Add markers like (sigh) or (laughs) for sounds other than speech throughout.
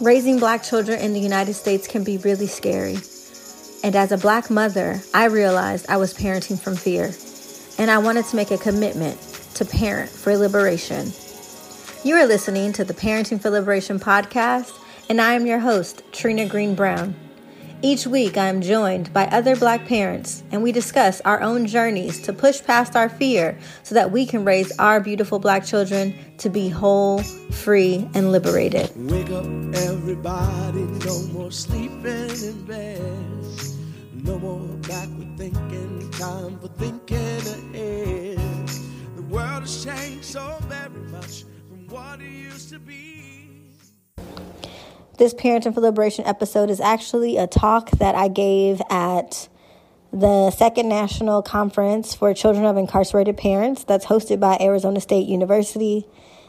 Raising black children in the United States can be really scary. And as a black mother, I realized I was parenting from fear. And I wanted to make a commitment to parent for liberation. You are listening to the Parenting for Liberation podcast, and I am your host, Trina Greene Brown. Each week, I am joined by other black parents, and we discuss our own journeys to push past our fear so that we can raise our beautiful black children to be whole, free, and liberated. Wake up, everybody, no more sleeping in bed. No more backward thinking, time for thinking ahead. The world has changed so very much from what it used to be. This Parenting for Liberation episode is actually a talk that I gave at the Second National Conference for Children of Incarcerated Parents that's hosted by Arizona State University.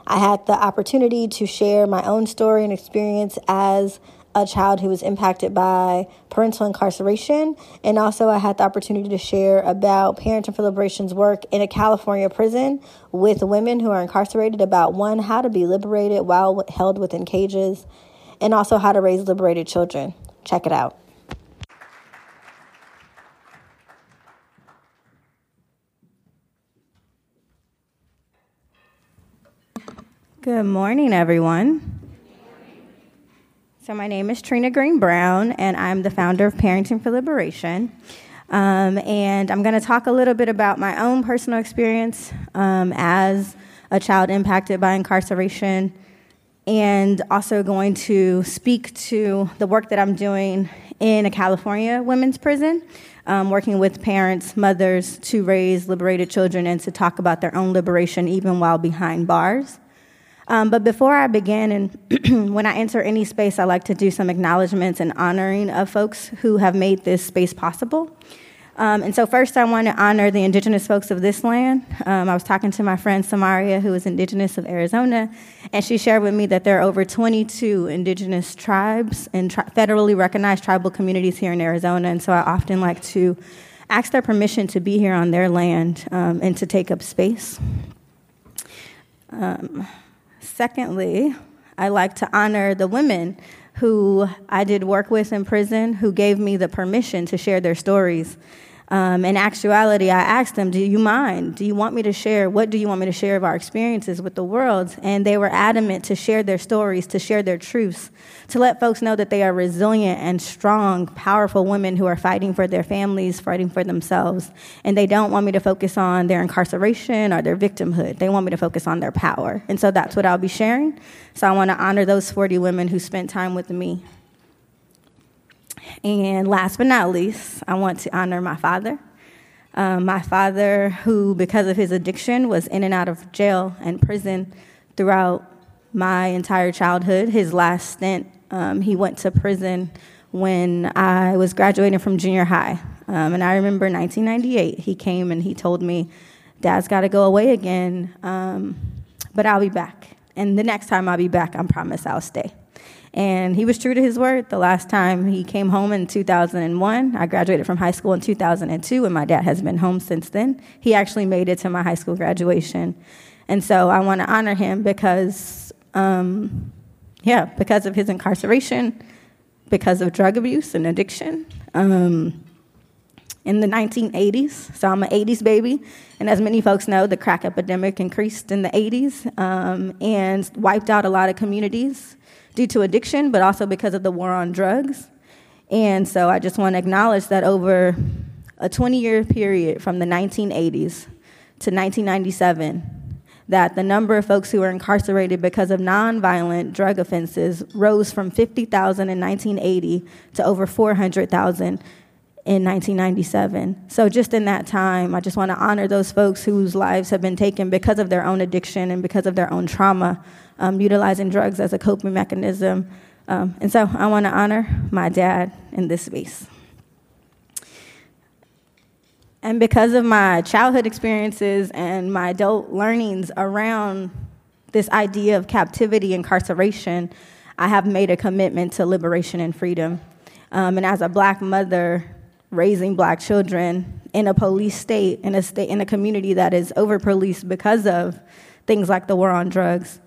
I had the opportunity to share my own story and experience as a child who was impacted by parental incarceration. And also, I had the opportunity to share about Parenting for Liberation's work in a California prison with women who are incarcerated about one, how to be liberated while held within cages, and also how to raise liberated children. Check it out. Good morning, everyone. So, my name is Trina Greene Brown, and I'm the founder of Parenting for Liberation. Um, and I'm going to talk a little bit about my own personal experience um, as a child impacted by incarceration and also going to speak to the work that I'm doing in a California women's prison, um, working with parents, mothers to raise liberated children and to talk about their own liberation even while behind bars. Um, but before I begin, and (clears throat) when I enter any space, I like to do some acknowledgments and honoring of folks who have made this space possible. Um, and so, first, I want to honor the indigenous folks of this land. Um, I was talking to my friend Samaria, who is indigenous of Arizona, and she shared with me that there are over 22 indigenous tribes and tri- federally recognized tribal communities here in Arizona. And so, I often like to ask their permission to be here on their land um, and to take up space. Um, secondly, I like to honor the women who I did work with in prison who gave me the permission to share their stories. Um, in actuality, I asked them, Do you mind? Do you want me to share? What do you want me to share of our experiences with the world? And they were adamant to share their stories, to share their truths, to let folks know that they are resilient and strong, powerful women who are fighting for their families, fighting for themselves. And they don't want me to focus on their incarceration or their victimhood. They want me to focus on their power. And so that's what I'll be sharing. So I want to honor those 40 women who spent time with me and last but not least, I want to honor my father. Um, my father, who, because of his addiction, was in and out of jail and prison throughout my entire childhood. His last stint, um, he went to prison when I was graduating from junior high. Um, and I remember 1998, he came and he told me, Dad's got to go away again, um, but I'll be back. And the next time I'll be back, I promise I'll stay. And he was true to his word. The last time he came home in 2001, I graduated from high school in 2002, and my dad has been home since then. He actually made it to my high school graduation. And so I want to honor him because, um, yeah, because of his incarceration, because of drug abuse and addiction. Um, in the 1980s, so I'm an 80s baby, and as many folks know, the crack epidemic increased in the 80s um, and wiped out a lot of communities due to addiction, but also because of the war on drugs. And so I just want to acknowledge that over a 20 year period from the 1980s to 1997, that the number of folks who were incarcerated because of nonviolent drug offenses rose from 50,000 in 1980 to over 400,000 in 1997. So, just in that time, I just want to honor those folks whose lives have been taken because of their own addiction and because of their own trauma um, utilizing drugs as a coping mechanism. Um, and so I want to honor my dad in this space. And because of my childhood experiences and my adult learnings around this idea of captivity, incarceration, I have made a commitment to liberation and freedom. Um, and as a black mother raising black children in a police state, in a state, in a community that is over policed because of things like the war on drugs,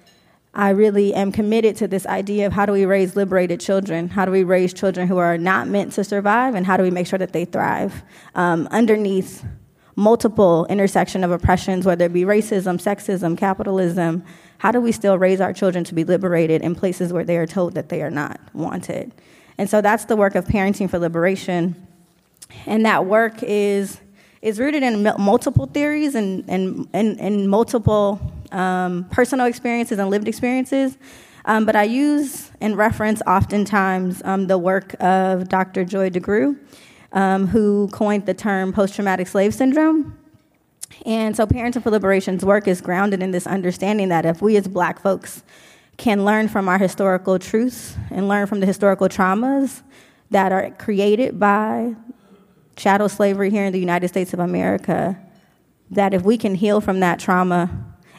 I really am committed to this idea of how do we raise liberated children? How do we raise children who are not meant to survive? And how do we make sure that they thrive um, underneath multiple intersection of oppressions, whether it be racism, sexism, capitalism? How do we still raise our children to be liberated in places where they are told that they are not wanted? And so that's the work of Parenting for Liberation. And that work is, is rooted in multiple theories and, and, and, and multiple um, personal experiences and lived experiences. Um, but I use and reference oftentimes um, the work of Dr. Joy DeGruy, um, who coined the term post traumatic slave syndrome. And so, Parenting for Liberation's work is grounded in this understanding that if we as black folks can learn from our historical truths and learn from the historical traumas that are created by chattel slavery here in the United States of America, that if we can heal from that trauma,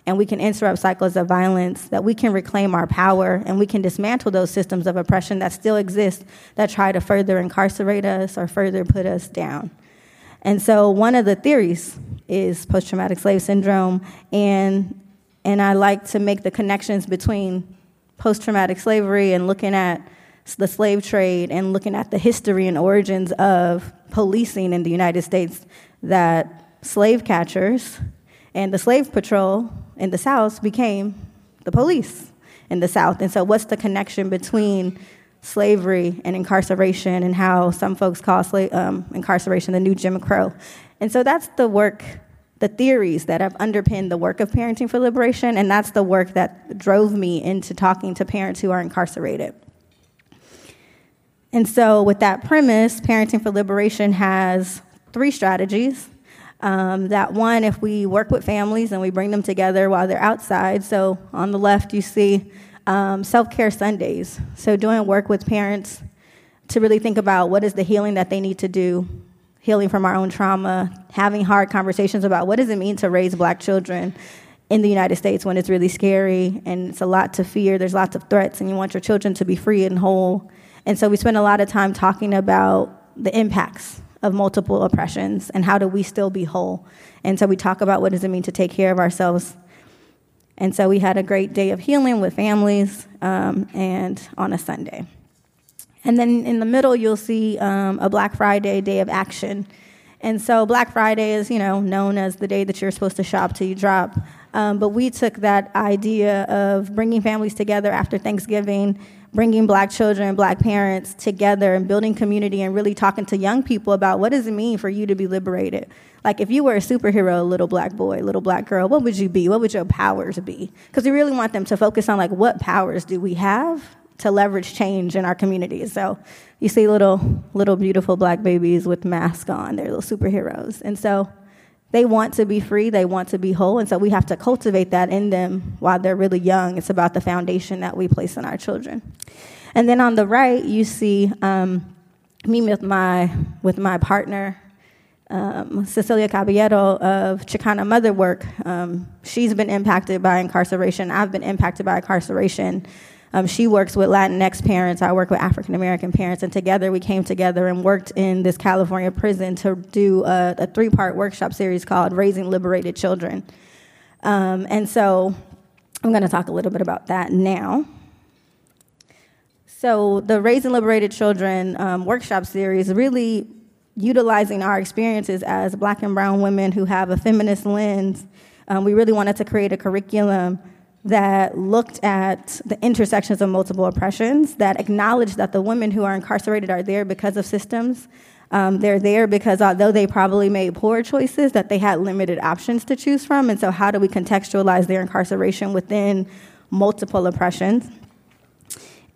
and we can interrupt cycles of violence, that we can reclaim our power and we can dismantle those systems of oppression that still exist that try to further incarcerate us or further put us down. And so, one of the theories is post traumatic slave syndrome, and, and I like to make the connections between post traumatic slavery and looking at the slave trade and looking at the history and origins of policing in the United States that slave catchers and the slave patrol in the South became the police in the South. And so, what's the connection between slavery and incarceration, and how some folks call slave, um, incarceration the new Jim Crow? And so, that's the work, the theories that have underpinned the work of Parenting for Liberation, and that's the work that drove me into talking to parents who are incarcerated. And so, with that premise, Parenting for Liberation has three strategies um, that one, if we work with families and we bring them together while they're outside, so on the left you see um, self care Sundays. So, doing work with parents to really think about what is the healing that they need to do, healing from our own trauma, having hard conversations about what does it mean to raise black children in the United States when it's really scary and it's a lot to fear, there's lots of threats, and you want your children to be free and whole. And so, we spend a lot of time talking about the impacts of multiple oppressions and how do we still be whole. And so we talk about what does it mean to take care of ourselves. And so we had a great day of healing with families um, and on a Sunday. And then in the middle, you'll see um, a Black Friday day of action. And so Black Friday is, you know, known as the day that you're supposed to shop till you drop. Um, but we took that idea of bringing families together after Thanksgiving bringing black children black parents together and building community and really talking to young people about what does it mean for you to be liberated. Like if you were a superhero little black boy little black girl what would you be? What would your powers be? Because we really want them to focus on like what powers do we have to leverage change in our communities so you see little little beautiful black babies with masks on. They're little superheroes. And so they want to be free, they want to be whole, and so we have to cultivate that in them while they're really young. It's about the foundation that we place in our children. And then on the right, you see um, me with my, with my partner, um, Cecilia Caballero of Chicana Mother Work. Um, she's been impacted by incarceration. I've been impacted by incarceration. Um, she works with Latinx parents. I work with African American parents, and together we came together and worked in this California prison to do a, a three part workshop series called Raising Liberated Children. Um, and so I'm going to talk a little bit about that now. So, the Raising Liberated Children um, workshop series really utilizing our experiences as black and brown women who have a feminist lens. Um, we really wanted to create a curriculum that looked at the intersections of multiple oppressions, that acknowledged that the women who are incarcerated are there because of systems. Um, they're there because although they probably made poor choices, that they had limited options to choose from. And so, how do we contextualize their incarceration within multiple oppressions?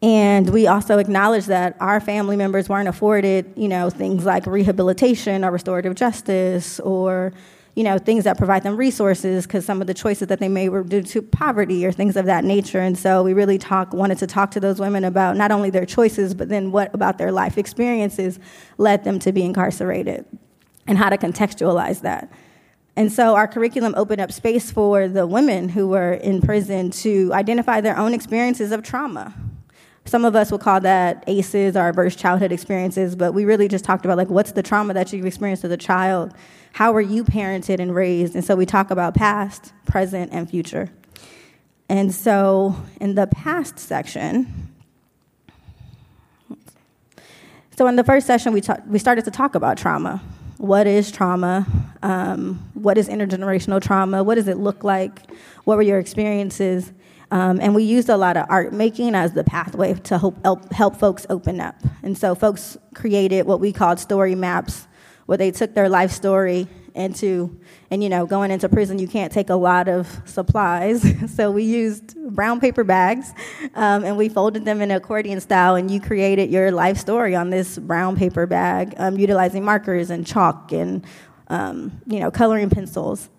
And we also acknowledge that our family members weren't afforded, you know, things like rehabilitation or restorative justice or you know, things that provide them resources because some of the choices that they made were due to poverty or things of that nature. And so we really talk, wanted to talk to those women about not only their choices, but then what about their life experiences led them to be incarcerated and how to contextualize that. And so our curriculum opened up space for the women who were in prison to identify their own experiences of trauma some of us will call that ACEs or adverse childhood experiences, but we really just talked about like what's the trauma that you've experienced as a child? How were you parented and raised? And so we talk about past, present, and future. And so in the past section, so in the first session, we, ta- we started to talk about trauma. What is trauma? Um, what is intergenerational trauma? What does it look like? What were your experiences? Um, and we used a lot of art making as the pathway to help, help, folks open up. And so folks created what we called story maps, where they took their life story into, and you know, going into prison, you can't take a lot of supplies. (laughs) so we used brown paper bags um, and we folded them in accordion style, and you created your life story on this brown paper bag, um, utilizing markers and chalk and, um, you know, coloring pencils.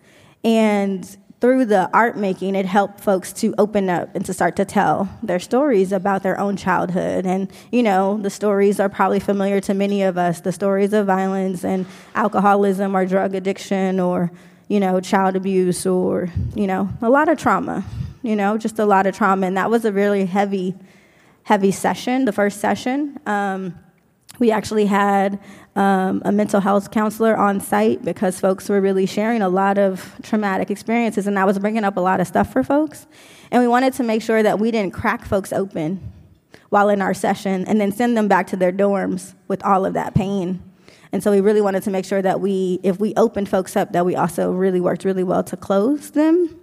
And through the art making, it helped folks to open up and to start to tell their stories about their own childhood. And, you know, the stories are probably familiar to many of us the stories of violence and alcoholism or drug addiction or, you know, child abuse or, you know, a lot of trauma, you know, just a lot of trauma. And that was a really heavy, heavy session, the first session. Um, we actually had um, a mental health counselor on site because folks were really sharing a lot of traumatic experiences, and I was bringing up a lot of stuff for folks. And we wanted to make sure that we didn't crack folks open while in our session and then send them back to their dorms with all of that pain. And so we really wanted to make sure that we, if we opened folks up, that we also really worked really well to close them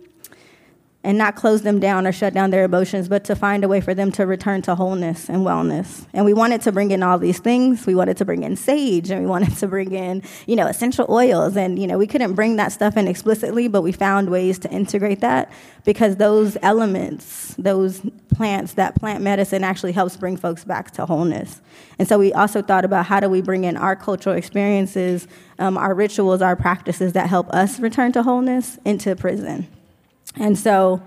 and not close them down or shut down their emotions, but to find a way for them to return to wholeness and wellness. And we wanted to bring in all these things. We wanted to bring in sage and we wanted to bring in, you know, essential oils. And, you know, we couldn't bring that stuff in explicitly, but we found ways to integrate that because those elements, those plants, that plant medicine actually helps bring folks back to wholeness. And so we also thought about how do we bring in our cultural experiences, um, our rituals, our practices that help us return to wholeness into prison. And so,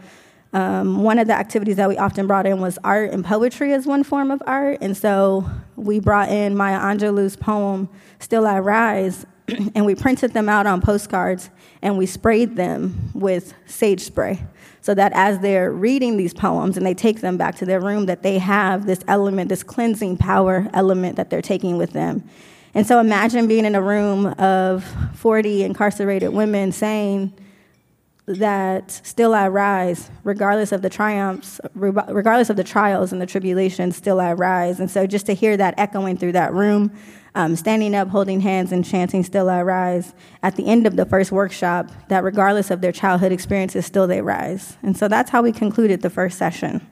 um, one of the activities that we often brought in was art and poetry as one form of art. And so, we brought in Maya Angelou's poem, Still I Rise, (clears throat) and we printed them out on postcards and we sprayed them with sage spray so that as they're reading these poems and they take them back to their room that they have this element this cleansing power element that they're taking with them and so imagine being in a room of 40 incarcerated women saying that still I rise, regardless of the triumphs, regardless of the trials and the tribulations, still I rise. And so just to hear that echoing through that room, um, standing up, holding hands, and chanting Still I Rise at the end of the first workshop, that regardless of their childhood experiences, still they rise. And so that's how we concluded the first session.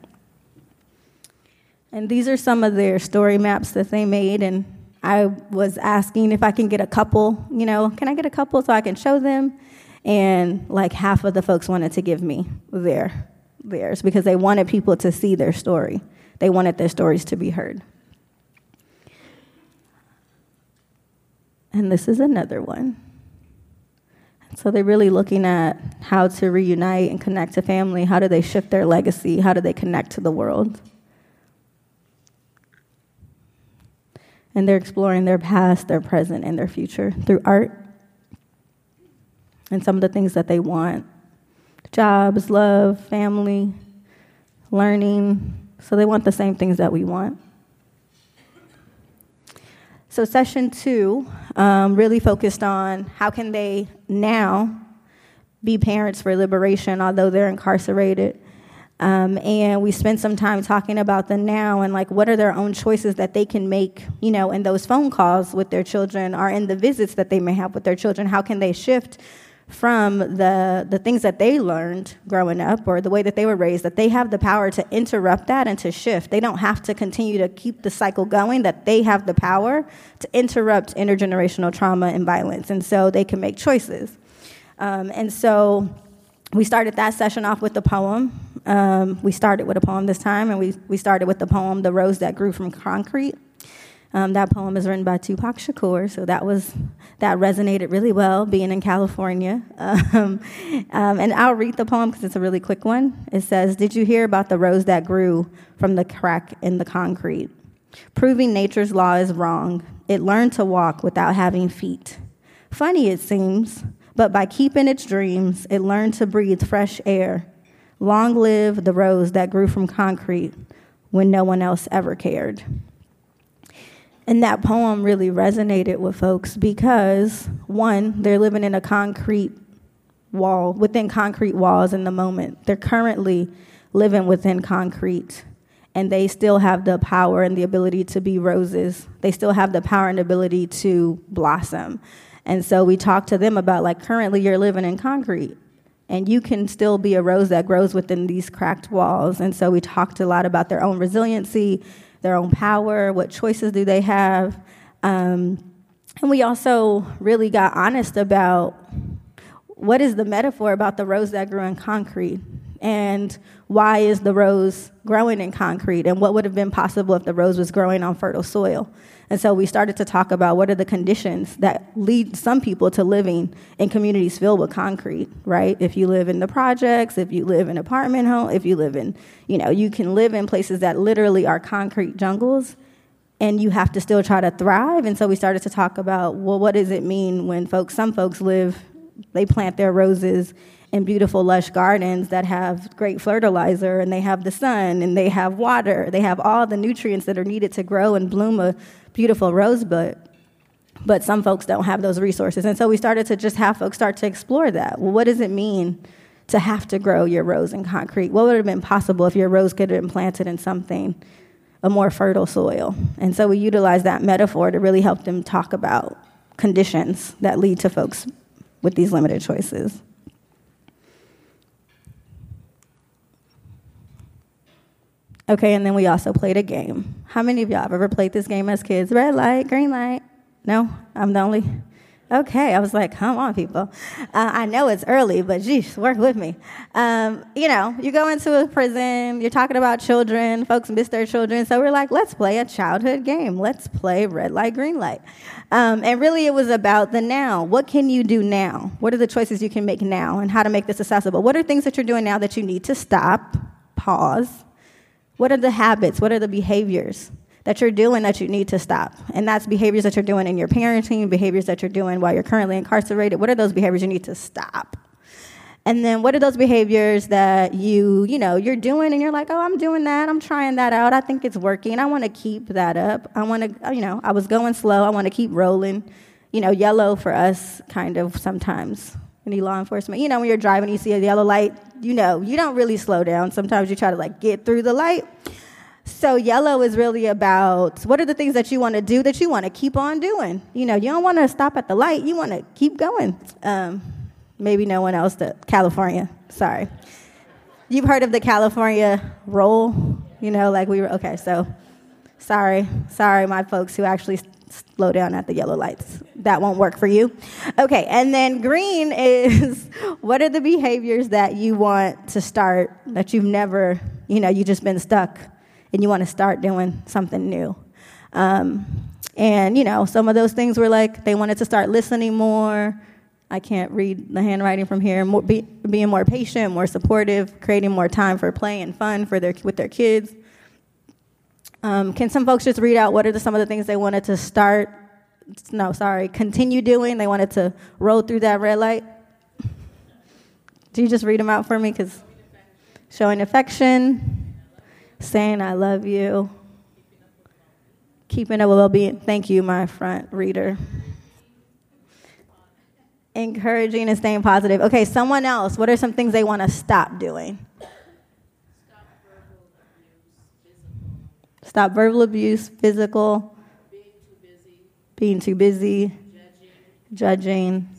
And these are some of their story maps that they made. And I was asking if I can get a couple, you know, can I get a couple so I can show them? And like half of the folks wanted to give me their theirs because they wanted people to see their story. They wanted their stories to be heard. And this is another one. So they're really looking at how to reunite and connect to family. How do they shift their legacy? How do they connect to the world? And they're exploring their past, their present, and their future through art and some of the things that they want jobs, love, family, learning. So they want the same things that we want. So, session two um, really focused on how can they now be parents for liberation, although they're incarcerated. Um, and we spent some time talking about the now and like what are their own choices that they can make, you know, in those phone calls with their children or in the visits that they may have with their children. How can they shift from the, the things that they learned growing up or the way that they were raised, that they have the power to interrupt that and to shift. They don't have to continue to keep the cycle going, that they have the power to interrupt intergenerational trauma and violence. And so they can make choices. Um, and so we started that session off with the poem. Um, we started with a poem this time, and we, we started with the poem, The Rose That Grew from Concrete. Um, that poem is written by Tupac Shakur, so that was that resonated really well being in California. (laughs) Um, um, and I'll read the poem because it's a really quick one. It says, "Did you hear about the rose that grew from the crack in the concrete? Proving nature's law is wrong. It learned to walk without having feet. Funny it seems, but by keeping its dreams, it learned to breathe fresh air. Long live the rose that grew from concrete when no one else ever cared." And that poem really resonated with folks because, one, they're living in a concrete wall, within concrete walls in the moment. They're currently living within concrete and they still have the power and the ability to be roses. They still have the power and ability to blossom. And so we talk to them about like currently you're living in concrete and you can still be a rose that grows within these cracked walls. And so we talked a lot about their own resiliency, their own power, what choices do they have. Um, and we also really got honest about what is the metaphor about the rose that grew in concrete and why is the rose growing in concrete and what would have been possible if the rose was growing on fertile soil and so we started to talk about what are the conditions that lead some people to living in communities filled with concrete, right? If you live in the projects, if you live in apartment home, if you live in, you know, you can live in places that literally are concrete jungles and you have to still try to thrive. And so we started to talk about, well, what does it mean when folks, some folks live, they plant their roses in beautiful, lush gardens that have great fertilizer and they have the sun and they have water. They have all the nutrients that are needed to grow and bloom a beautiful rosebud. But some folks don't have those resources. And so we started to just have folks start to explore that. Well, what does it mean to have to grow your rose in concrete? What would have been possible if your rose could have been planted in something, a more fertile soil? And so we utilized that metaphor to really help them talk about conditions that lead to folks with these limited choices. Okay, and then we also played a game. How many of y'all have ever played this game as kids? Red light, green light? No? I'm the only? Okay, I was like, come on, people. Uh, I know it's early, but geez, work with me. Um, you know, you go into a prison, you're talking about children, folks miss their children, so we're like, let's play a childhood game. Let's play red light, green light. Um, and really, it was about the now. What can you do now? What are the choices you can make now, and how to make this accessible? What are things that you're doing now that you need to stop, pause, what are the habits? What are the behaviors that you're doing that you need to stop? And that's behaviors that you're doing in your parenting, behaviors that you're doing while you're currently incarcerated. What are those behaviors you need to stop? And then what are those behaviors that you, you know, you're doing and you're like, oh, I'm doing that. I'm trying that out. I think it's working. I want to keep that up. I want to, you know, I was going slow. I want to keep rolling. You know, yellow for us kind of sometimes any law enforcement. You know, when you're driving, you see a yellow light, you know, you don't really slow down. Sometimes you try to like get through the light. So, yellow is really about what are the things that you want to do that you want to keep on doing. You know, you don't want to stop at the light, you want to keep going. Um, maybe no one else, to California, sorry. You've heard of the California roll, you know, like we were, okay, so sorry, sorry, my folks who actually slow down at the yellow lights. That won't work for you. Okay, and then green (laughs) is what are the behaviors that you want to start that you've never, you know, you just been stuck and you want to start doing something new. Um, and, you know, some of those things were like they wanted to start listening more. I can't read the handwriting from here. More, be, being more patient, more supportive, creating more time for play and fun for their, with their kids. Um, can some folks just read out what are the, some of the things they wanted to start? No, sorry, continue doing. They wanted to roll through that red light. Do you just read them out for me? Because showing affection, saying I love you, keeping up with well-being. Thank you, my front reader. Encouraging and staying positive. Okay, someone else. What are some things they want to stop doing? Stop verbal abuse, physical, being being too busy judging, judging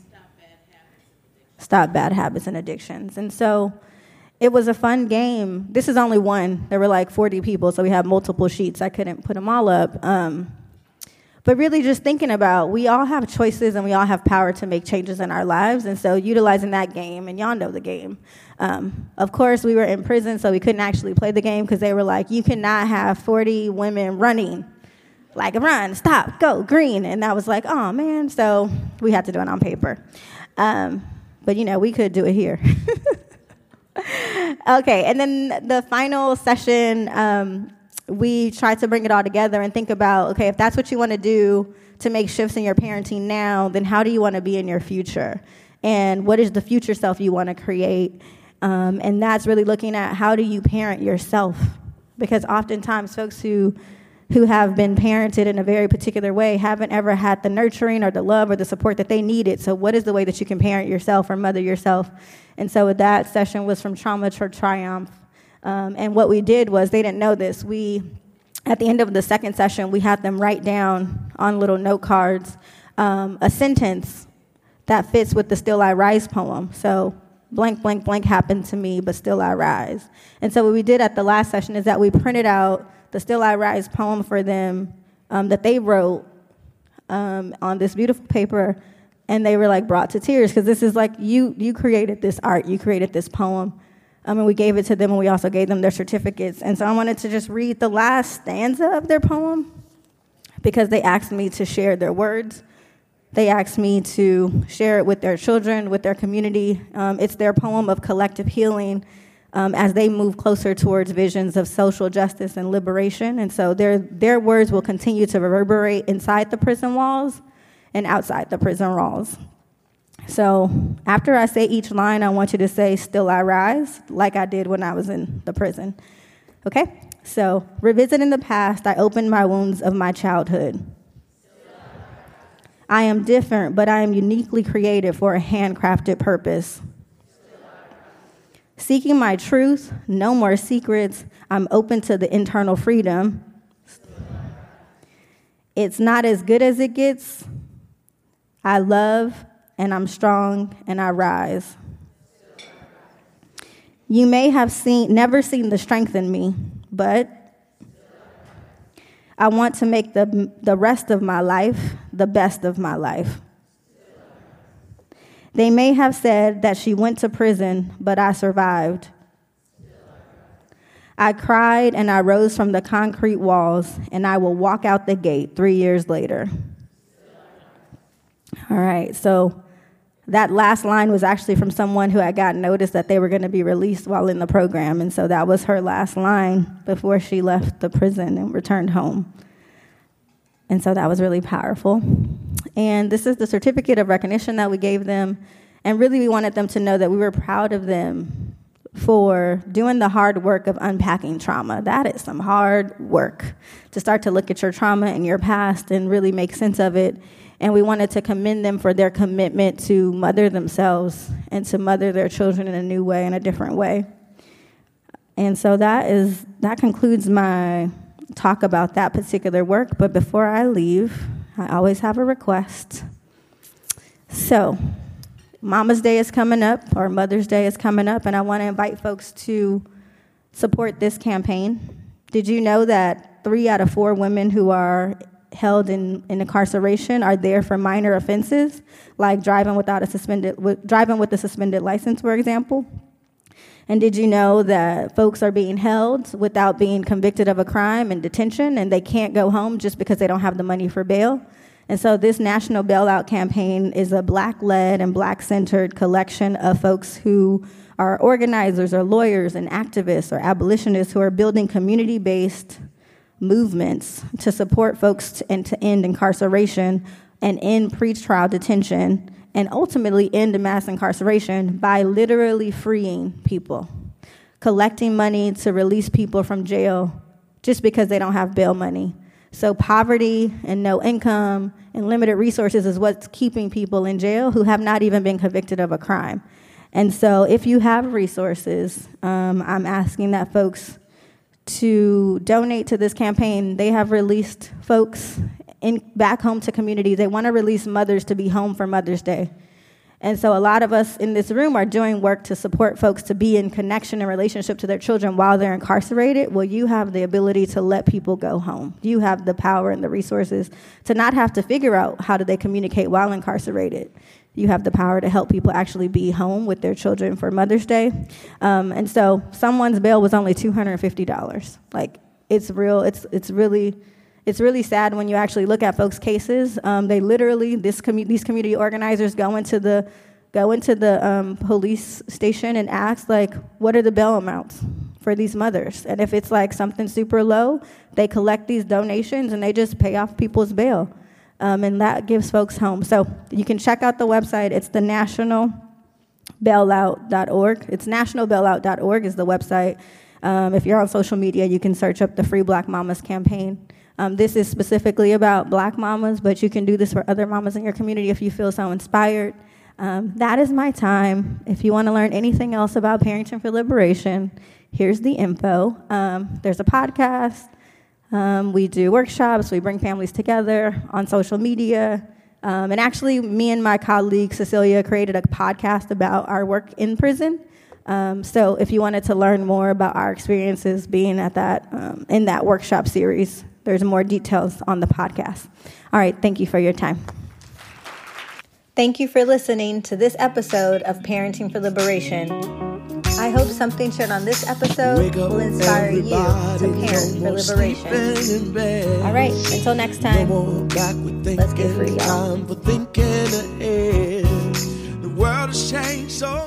stop, bad habits and addictions. And so it was a fun game. This is only one. There were like 40 people, so we have multiple sheets. I couldn't put them all up. Um, but really, just thinking about we all have choices and we all have power to make changes in our lives. And so, utilizing that game, and y'all know the game. Um, of course, we were in prison, so we couldn't actually play the game because they were like, you cannot have 40 women running. Like, run, stop, go, green. And that was like, oh man. So, we had to do it on paper. Um, but you know, we could do it here. (laughs) okay, and then the final session. Um, we try to bring it all together and think about okay, if that's what you want to do to make shifts in your parenting now, then how do you want to be in your future? And what is the future self you want to create? Um, and that's really looking at how do you parent yourself? Because oftentimes, folks who who have been parented in a very particular way haven't ever had the nurturing or the love or the support that they needed. So, what is the way that you can parent yourself or mother yourself? And so, that session was from trauma to triumph Um, and what we did was, they didn't know this. We, at the end of the second session, we had them write down on little note cards um, a sentence that fits with the Still I Rise poem. So, blank, blank, blank happened to me, but still I rise. And so, what we did at the last session is that we printed out the Still I Rise poem for them um, that they wrote um, on this beautiful paper, and they were like brought to tears because this is like you you created this art, you created this poem. Um, and we gave it to them, and we also gave them their certificates. And so I wanted to just read the last stanza of their poem because they asked me to share their words. They asked me to share it with their children, with their community. Um, it's their poem of collective healing um, as they move closer towards visions of social justice and liberation. And so their, their words will continue to reverberate inside the prison walls and outside the prison walls. So after I say each line, I want you to say, Still I rise, like I did when I was in the prison. Okay? So, revisiting the past, I opened my wounds of my childhood. I am different, but I am uniquely created for a handcrafted purpose. Seeking my truth, no more secrets. I'm open to the internal freedom. It's not as good as it gets. I love and I'm strong and I rise. You may have seen never seen the strength in me, but I want to make the, the rest of my life the best of my life. They may have said that she went to prison, but I survived. I cried and I rose from the concrete walls, and I will walk out the gate three years later. All right, so that last line was actually from someone who had gotten notice that they were going to be released while in the program, and so that was her last line before she left the prison and returned home. And so that was really powerful. And this is the certificate of recognition that we gave them. And really, we wanted them to know that we were proud of them for doing the hard work of unpacking trauma. That is some hard work to start to look at your trauma and your past and really make sense of it. And we wanted to commend them for their commitment to mother themselves and to mother their children in a new way, in a different way. And so that is that concludes my talk about that particular work. But before I leave, I always have a request. So, Mama's Day is coming up, or Mother's Day is coming up, and I want to invite folks to support this campaign. Did you know that three out of four women who are held in, in incarceration are there for minor offenses, like driving without a suspended, driving with a suspended license, for example? And did you know that folks are being held without being convicted of a crime in detention and they can't go home just because they don't have the money for bail? And so, this national bailout campaign is a black led and black centered collection of folks who are organizers or lawyers and activists or abolitionists who are building community based movements to support folks and to end incarceration and end pretrial detention and ultimately end mass incarceration by literally freeing people, collecting money to release people from jail just because they don't have bail money. So, poverty and no income and limited resources is what's keeping people in jail who have not even been convicted of a crime. And so, if you have resources, um, I'm asking that folks to donate to this campaign. They have released folks in, back home to communities. They want to release mothers to be home for Mother's Day. And so a lot of us in this room are doing work to support folks to be in connection and relationship to their children while they're incarcerated. Well, you have the ability to let people go home. You have the power and the resources to not have to figure out how do they communicate while incarcerated. You have the power to help people actually be home with their children for Mother's Day. Um, and so someone's bail was only $250. Like, it's real, it's, it's really it's really sad when you actually look at folks' cases. Um, they literally, this commu- these community organizers go into the go into the um, police station and ask like, what are the bail amounts for these mothers? And if it's like something super low, they collect these donations and they just pay off people's bail, um, and that gives folks home. So you can check out the website. It's the national. It's nationalbailout.org is the website. Um, if you're on social media, you can search up the Free Black Mamas campaign. Um, this is specifically about black mamas, but you can do this for other mamas in your community if you feel so inspired. Um, that is my time. If you want to learn anything else about Parenting for Liberation, here's the info. Um, there's a podcast. Um, we do workshops. We bring families together on social media. Um, and actually, me and my colleague Cecilia created a podcast about our work in prison. Um, so, if you wanted to learn more about our experiences being at that um, in that workshop series, there's more details on the podcast. All right, thank you for your time. Thank you for listening to this episode of Parenting for Liberation. I hope something shared on this episode will inspire you to parent for liberation. All right, until next time, let's get free, y'all. The world has changed so